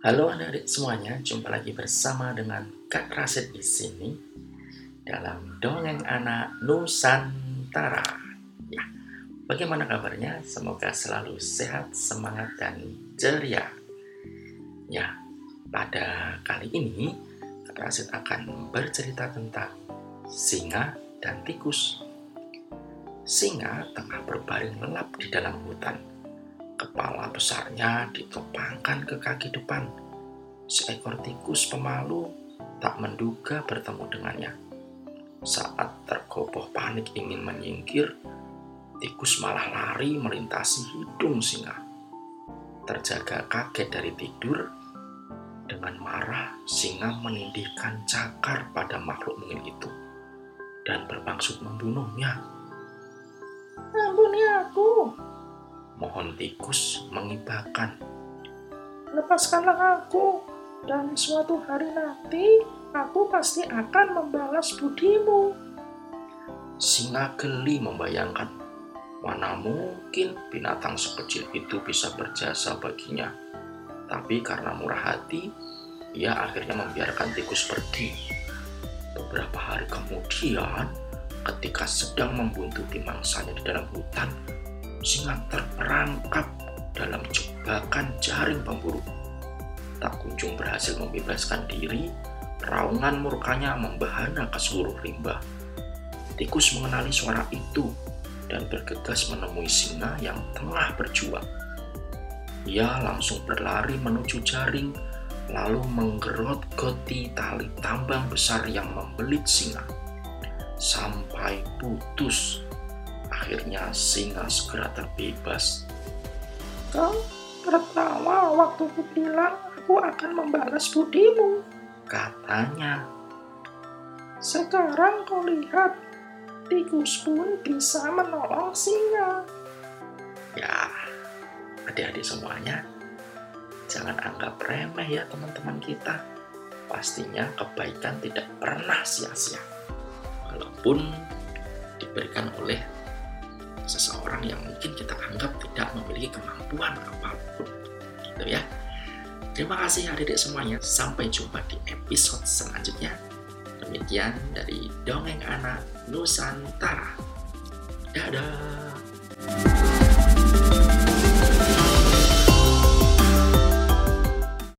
Halo adik-adik semuanya, jumpa lagi bersama dengan Kak Rasid di sini dalam dongeng anak Nusantara. Ya, bagaimana kabarnya? Semoga selalu sehat, semangat dan ceria. Ya, pada kali ini Kak Rasid akan bercerita tentang singa dan tikus. Singa tengah berbaring lelap di dalam hutan Kepala besarnya ditopangkan ke kaki depan. Seekor tikus pemalu tak menduga bertemu dengannya. Saat tergopoh panik ingin menyingkir, tikus malah lari melintasi hidung singa. Terjaga kaget dari tidur, dengan marah singa menindihkan cakar pada makhluk mungil itu dan bermaksud membunuhnya. Ampuni aku, Mohon tikus mengibakan. lepaskanlah aku, dan suatu hari nanti aku pasti akan membalas budimu. Singa geli membayangkan mana mungkin binatang sekecil itu bisa berjasa baginya. Tapi karena murah hati, ia akhirnya membiarkan tikus pergi. Beberapa hari kemudian, ketika sedang membuntuti mangsanya di dalam hutan, singa terperangkap dalam jebakan jaring pemburu. Tak kunjung berhasil membebaskan diri, raungan murkanya membahana ke seluruh rimba. Tikus mengenali suara itu dan bergegas menemui singa yang tengah berjuang. Ia langsung berlari menuju jaring, lalu menggerot-goti tali tambang besar yang membelit singa. Sampai putus Akhirnya singa segera terbebas. Kau tertawa waktu ku bilang aku akan membalas budimu. Katanya, Sekarang kau lihat, tikus pun bisa menolong singa. ya adik-adik semuanya, jangan anggap remeh ya teman-teman kita. Pastinya kebaikan tidak pernah sia-sia. Walaupun diberikan oleh seseorang yang mungkin kita anggap tidak memiliki kemampuan apa pun gitu ya. Terima kasih adik-adik semuanya. Sampai jumpa di episode selanjutnya. Demikian dari dongeng anak Nusantara. Dadah